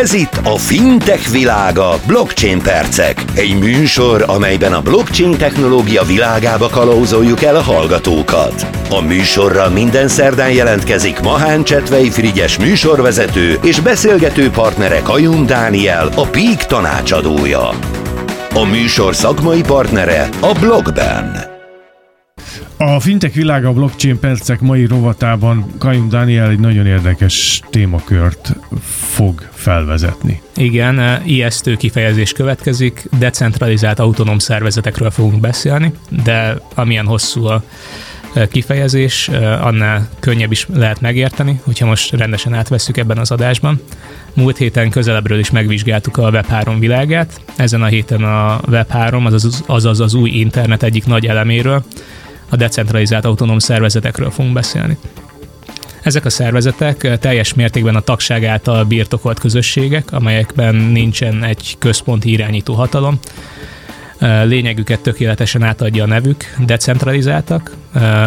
Ez itt a Fintech világa, Blockchain Percek. Egy műsor, amelyben a blockchain technológia világába kalauzoljuk el a hallgatókat. A műsorra minden szerdán jelentkezik Mahán Csetvei Frigyes műsorvezető és beszélgető partnere Kajun Dániel, a Peak tanácsadója. A műsor szakmai partnere a Blockben. A fintek világa blockchain percek mai rovatában Kajum Daniel egy nagyon érdekes témakört fog felvezetni. Igen, e, ijesztő kifejezés következik, decentralizált autonóm szervezetekről fogunk beszélni, de amilyen hosszú a e, kifejezés, e, annál könnyebb is lehet megérteni, hogyha most rendesen átveszük ebben az adásban. Múlt héten közelebbről is megvizsgáltuk a Web3 világát, ezen a héten a Web3, azaz, azaz az új internet egyik nagy eleméről, a decentralizált autonóm szervezetekről fogunk beszélni. Ezek a szervezetek teljes mértékben a tagság által birtokolt közösségek, amelyekben nincsen egy központi irányító hatalom, lényegüket tökéletesen átadja a nevük, decentralizáltak,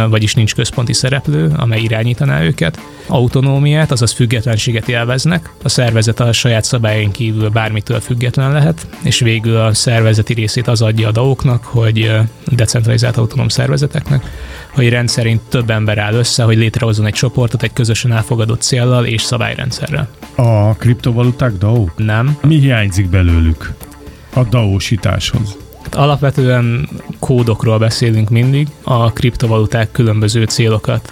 vagyis nincs központi szereplő, amely irányítaná őket. Autonómiát, azaz függetlenséget élveznek, a szervezet a saját szabályain kívül bármitől független lehet, és végül a szervezeti részét az adja a DAO-knak, hogy decentralizált autonóm szervezeteknek, hogy rendszerint több ember áll össze, hogy létrehozzon egy csoportot egy közösen elfogadott céllal és szabályrendszerrel. A kriptovaluták DAO? Nem. Mi hiányzik belőlük a DAO-sításhoz? Alapvetően kódokról beszélünk mindig, a kriptovaluták különböző célokat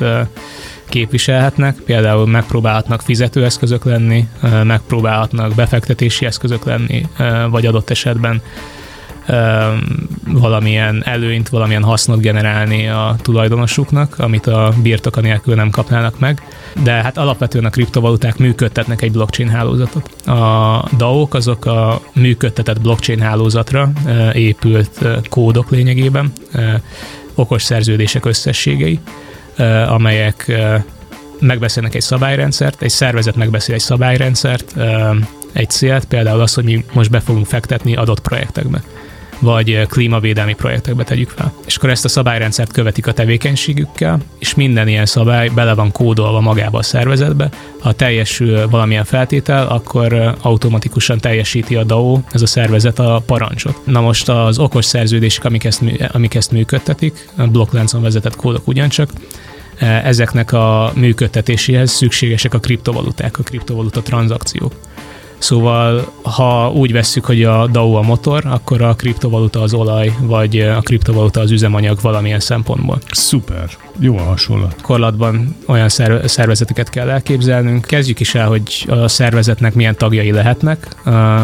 képviselhetnek, például megpróbálhatnak fizetőeszközök lenni, megpróbálhatnak befektetési eszközök lenni, vagy adott esetben valamilyen előnyt, valamilyen hasznot generálni a tulajdonosuknak, amit a birtoka nélkül nem kapnának meg. De hát alapvetően a kriptovaluták működtetnek egy blockchain hálózatot. A DAO-k azok a működtetett blockchain hálózatra épült kódok lényegében, okos szerződések összességei, amelyek megbeszélnek egy szabályrendszert, egy szervezet megbeszél egy szabályrendszert, egy célt, például az, hogy mi most be fogunk fektetni adott projektekbe vagy klímavédelmi projektekbe tegyük fel. És akkor ezt a szabályrendszert követik a tevékenységükkel, és minden ilyen szabály bele van kódolva magába a szervezetbe. Ha teljesül valamilyen feltétel, akkor automatikusan teljesíti a DAO, ez a szervezet a parancsot. Na most az okos szerződések, amik ezt, amik ezt működtetik, a blokkláncon vezetett kódok ugyancsak, ezeknek a működtetéséhez szükségesek a kriptovaluták, a kriptovaluta tranzakciók. Szóval, ha úgy vesszük, hogy a DAO a motor, akkor a kriptovaluta az olaj, vagy a kriptovaluta az üzemanyag valamilyen szempontból. Szuper, jó a hasonlat. Korlatban olyan szervezeteket kell elképzelnünk. Kezdjük is el, hogy a szervezetnek milyen tagjai lehetnek.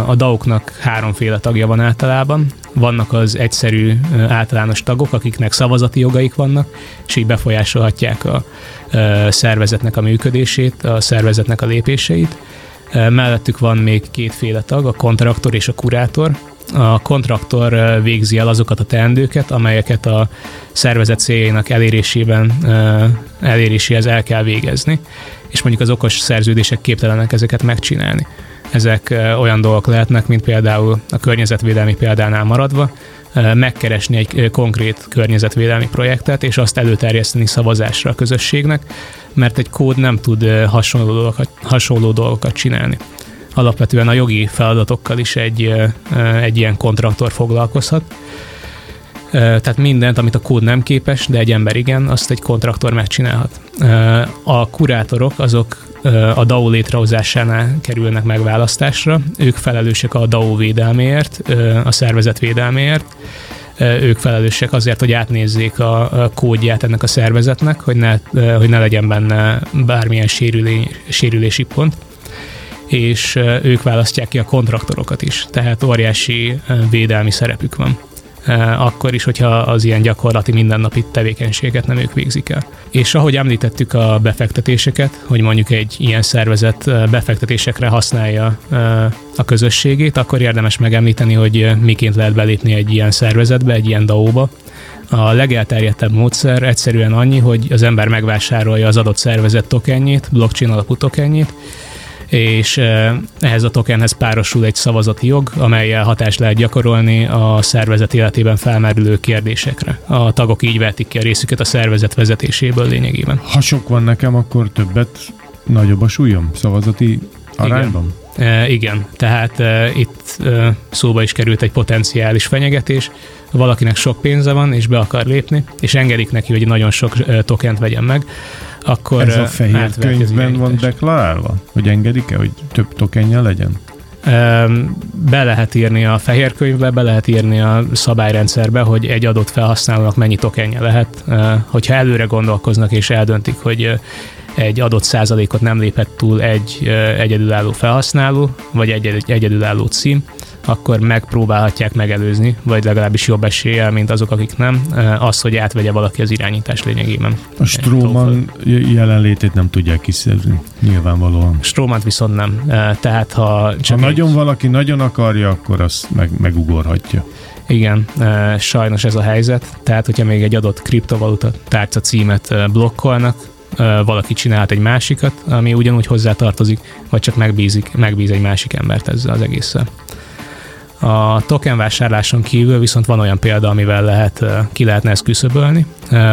A DAO-knak háromféle tagja van általában. Vannak az egyszerű általános tagok, akiknek szavazati jogaik vannak, és így befolyásolhatják a szervezetnek a működését, a szervezetnek a lépéseit Mellettük van még kétféle tag, a kontraktor és a kurátor. A kontraktor végzi el azokat a teendőket, amelyeket a szervezet céljainak elérésében eléréséhez el kell végezni, és mondjuk az okos szerződések képtelenek ezeket megcsinálni. Ezek olyan dolgok lehetnek, mint például a környezetvédelmi példánál maradva, megkeresni egy konkrét környezetvédelmi projektet, és azt előterjeszteni szavazásra a közösségnek, mert egy kód nem tud hasonló dolgokat, hasonló dolgokat csinálni. Alapvetően a jogi feladatokkal is egy, egy ilyen kontraktor foglalkozhat. Tehát mindent, amit a kód nem képes, de egy ember igen, azt egy kontraktor megcsinálhat. A kurátorok azok a DAO létrehozásánál kerülnek megválasztásra. Ők felelősek a DAO védelméért, a szervezet védelméért. Ők felelősek azért, hogy átnézzék a kódját ennek a szervezetnek, hogy ne, hogy ne legyen benne bármilyen sérülé, sérülési pont és ők választják ki a kontraktorokat is, tehát óriási védelmi szerepük van. Eh, akkor is, hogyha az ilyen gyakorlati mindennapi tevékenységet nem ők végzik el. És ahogy említettük a befektetéseket, hogy mondjuk egy ilyen szervezet eh, befektetésekre használja eh, a közösségét, akkor érdemes megemlíteni, hogy miként lehet belépni egy ilyen szervezetbe, egy ilyen DAO-ba. A legelterjedtebb módszer egyszerűen annyi, hogy az ember megvásárolja az adott szervezet tokenjét, blockchain alapú tokenjét, és ehhez a tokenhez párosul egy szavazati jog, amelyel hatást lehet gyakorolni a szervezet életében felmerülő kérdésekre. A tagok így vetik ki a részüket a szervezet vezetéséből lényegében. Ha sok van nekem, akkor többet nagyobb a súlyom szavazati arányban? E, igen, tehát e, itt e, szóba is került egy potenciális fenyegetés. Valakinek sok pénze van, és be akar lépni, és engedik neki, hogy nagyon sok e, tokent vegyen meg, akkor Ez a fehér könyvben van deklarálva? Hogy engedik-e, hogy több tokenja legyen? Be lehet írni a fehér könyvbe, be lehet írni a szabályrendszerbe, hogy egy adott felhasználónak mennyi tokenje lehet. Hogyha előre gondolkoznak és eldöntik, hogy egy adott százalékot nem lépett túl egy egyedülálló felhasználó, vagy egy egyedülálló cím, akkor megpróbálhatják megelőzni, vagy legalábbis jobb eséllyel, mint azok, akik nem, az, hogy átvegye valaki az irányítás lényegében. A Stroman jelenlétét nem tudják kiszedni, nyilvánvalóan. Stromant viszont nem. Tehát ha csak ha egy... nagyon valaki nagyon akarja, akkor azt meg, megugorhatja. Igen, sajnos ez a helyzet. Tehát, hogyha még egy adott kriptovaluta tárca címet blokkolnak, valaki csinált egy másikat, ami ugyanúgy hozzá tartozik, vagy csak megbízik, megbíz egy másik embert ezzel az egésszel. A token vásárláson kívül viszont van olyan példa, amivel lehet, ki lehetne ezt küszöbölni.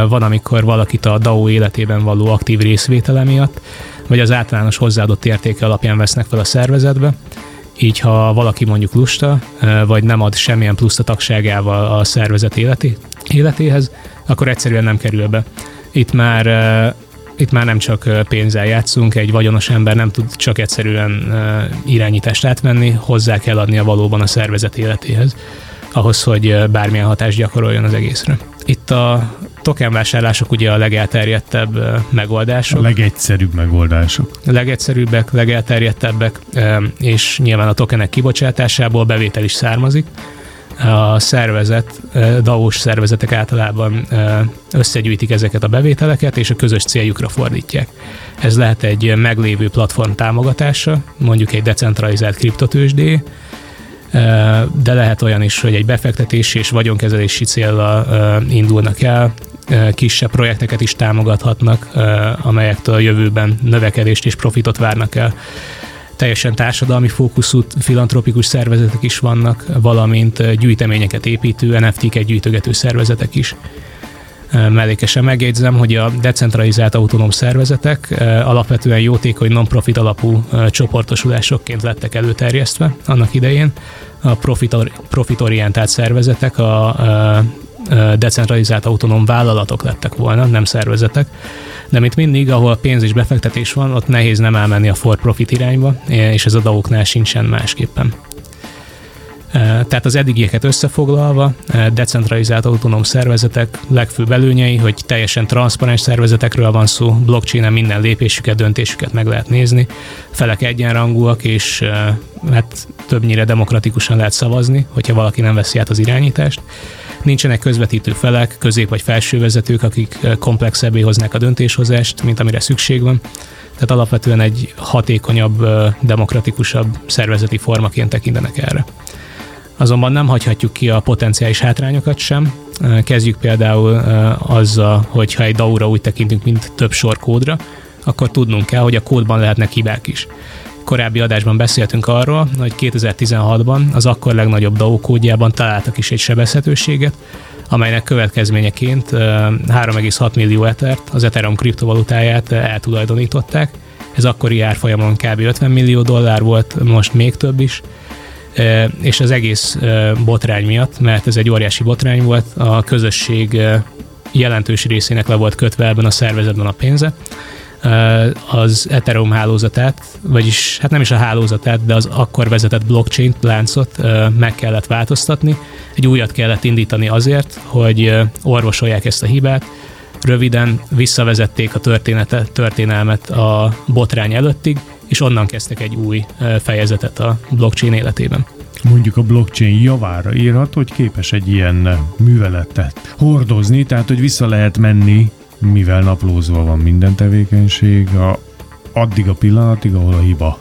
Van, amikor valakit a DAO életében való aktív részvétele miatt, vagy az általános hozzáadott értéke alapján vesznek fel a szervezetbe, így ha valaki mondjuk lusta, vagy nem ad semmilyen pluszt a tagságával a szervezet életi, életéhez, akkor egyszerűen nem kerül be. Itt már itt már nem csak pénzzel játszunk, egy vagyonos ember nem tud csak egyszerűen irányítást átvenni, hozzá kell adnia valóban a szervezet életéhez, ahhoz, hogy bármilyen hatást gyakoroljon az egészre. Itt a token vásárlások ugye a legelterjedtebb megoldások. A legegyszerűbb megoldások. A legegyszerűbbek, legelterjedtebbek, és nyilván a tokenek kibocsátásából bevétel is származik a szervezet, DAO-s szervezetek általában összegyűjtik ezeket a bevételeket, és a közös céljukra fordítják. Ez lehet egy meglévő platform támogatása, mondjuk egy decentralizált kriptotősdé, de lehet olyan is, hogy egy befektetési és vagyonkezelési célra indulnak el, kisebb projekteket is támogathatnak, amelyektől a jövőben növekedést és profitot várnak el teljesen társadalmi fókuszú filantropikus szervezetek is vannak, valamint gyűjteményeket építő, NFT-ket gyűjtögető szervezetek is. Mellékesen megjegyzem, hogy a decentralizált autonóm szervezetek alapvetően jótékony non-profit alapú csoportosulásokként lettek előterjesztve annak idején. A profitorientált szervezetek a decentralizált autonóm vállalatok lettek volna, nem szervezetek. De mint mindig, ahol pénz és befektetés van, ott nehéz nem elmenni a for profit irányba, és ez a DAO-knál sincsen másképpen. Tehát az eddigieket összefoglalva, decentralizált autonóm szervezetek legfőbb előnyei, hogy teljesen transzparens szervezetekről van szó, blockchain minden lépésüket, döntésüket meg lehet nézni, felek egyenrangúak, és hát többnyire demokratikusan lehet szavazni, hogyha valaki nem veszi át az irányítást. Nincsenek közvetítő felek, közép- vagy felső vezetők, akik komplexebbé hoznák a döntéshozást, mint amire szükség van. Tehát alapvetően egy hatékonyabb, demokratikusabb szervezeti formaként tekintenek erre. Azonban nem hagyhatjuk ki a potenciális hátrányokat sem. Kezdjük például azzal, hogy ha egy DAO-ra úgy tekintünk, mint több sor kódra, akkor tudnunk kell, hogy a kódban lehetnek hibák is. Korábbi adásban beszéltünk arról, hogy 2016-ban az akkor legnagyobb DAO kódjában találtak is egy sebezhetőséget, amelynek következményeként 3,6 millió etert, az Ethereum kriptovalutáját eltulajdonították. Ez akkori árfolyamon kb. 50 millió dollár volt, most még több is, és az egész botrány miatt, mert ez egy óriási botrány volt, a közösség jelentős részének le volt kötve ebben a szervezetben a pénze, az Ethereum hálózatát, vagyis hát nem is a hálózatát, de az akkor vezetett blockchain láncot meg kellett változtatni. Egy újat kellett indítani azért, hogy orvosolják ezt a hibát. Röviden visszavezették a történetet, történelmet a botrány előttig, és onnan kezdtek egy új fejezetet a blockchain életében mondjuk a blockchain javára írhat, hogy képes egy ilyen műveletet hordozni, tehát hogy vissza lehet menni, mivel naplózva van minden tevékenység, a, addig a pillanatig, ahol a hiba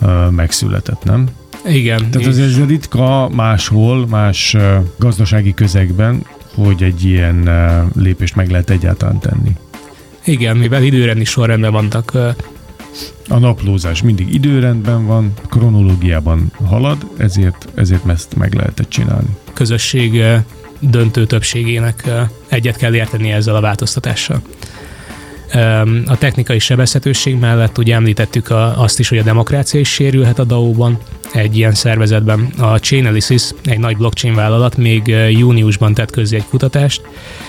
ö, megszületett, nem? Igen. Tehát az ez ritka máshol, más gazdasági közegben, hogy egy ilyen lépést meg lehet egyáltalán tenni. Igen, mivel időrendi sorrendben vannak a naplózás mindig időrendben van, kronológiában halad, ezért, ezért ezt meg lehetett csinálni. Közösség döntő többségének egyet kell érteni ezzel a változtatással. A technikai sebezhetőség mellett ugye említettük a, azt is, hogy a demokrácia is sérülhet a DAO-ban egy ilyen szervezetben. A Chainalysis, egy nagy blockchain vállalat még júniusban tett közé egy kutatást,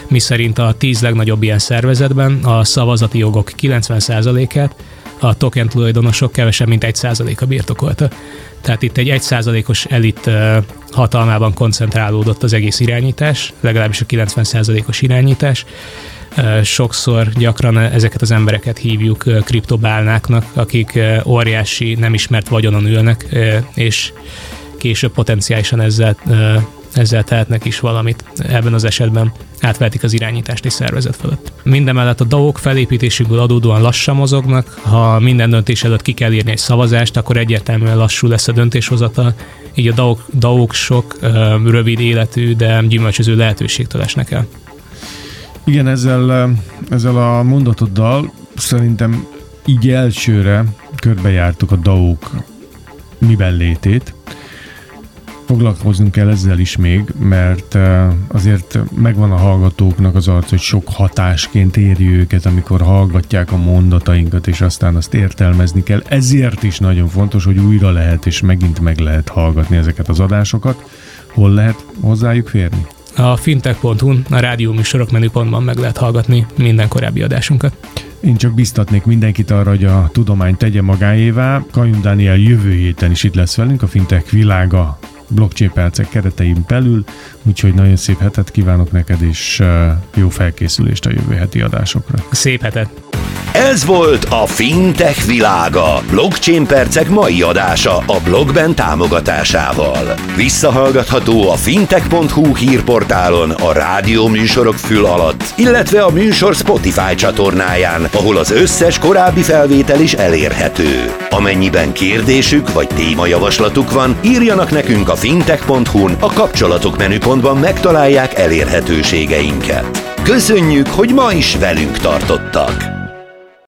miszerint a tíz legnagyobb ilyen szervezetben a szavazati jogok 90%-át a token tulajdonosok kevesebb, mint 1%-a birtokolta. Tehát itt egy 1%-os elit hatalmában koncentrálódott az egész irányítás, legalábbis a 90%-os irányítás. Sokszor gyakran ezeket az embereket hívjuk kriptobálnáknak, akik óriási, nem ismert vagyonon ülnek, és később potenciálisan ezzel ezzel tehetnek is valamit. Ebben az esetben átvehetik az irányítást egy szervezet fölött. Mindemellett a DAO-k felépítésükből adódóan lassan mozognak, ha minden döntés előtt ki kell írni egy szavazást, akkor egyértelműen lassú lesz a döntéshozatal, így a DAO-k, DAO-k sok rövid életű, de gyümölcsöző lehetőségtől esnek el. Igen, ezzel, ezzel a mondatoddal szerintem így elsőre körbejártuk a DAO-k miben létét, foglalkoznunk kell ezzel is még, mert azért megvan a hallgatóknak az arc, hogy sok hatásként éri őket, amikor hallgatják a mondatainkat, és aztán azt értelmezni kell. Ezért is nagyon fontos, hogy újra lehet és megint meg lehet hallgatni ezeket az adásokat. Hol lehet hozzájuk férni? A fintech.hu-n, a rádió műsorok menüpontban meg lehet hallgatni minden korábbi adásunkat. Én csak biztatnék mindenkit arra, hogy a tudomány tegye magáévá. Kajun Daniel jövő héten is itt lesz velünk, a fintech világa blockchain percek keretein belül, úgyhogy nagyon szép hetet kívánok neked, és jó felkészülést a jövő heti adásokra. Szép hetet! Ez volt a Fintech világa. Blockchain percek mai adása a blogben támogatásával. Visszahallgatható a fintech.hu hírportálon, a rádió műsorok fül alatt, illetve a műsor Spotify csatornáján, ahol az összes korábbi felvétel is elérhető. Amennyiben kérdésük vagy témajavaslatuk van, írjanak nekünk a fintech.hu-n, a kapcsolatok menüpontban megtalálják elérhetőségeinket. Köszönjük, hogy ma is velünk tartottak!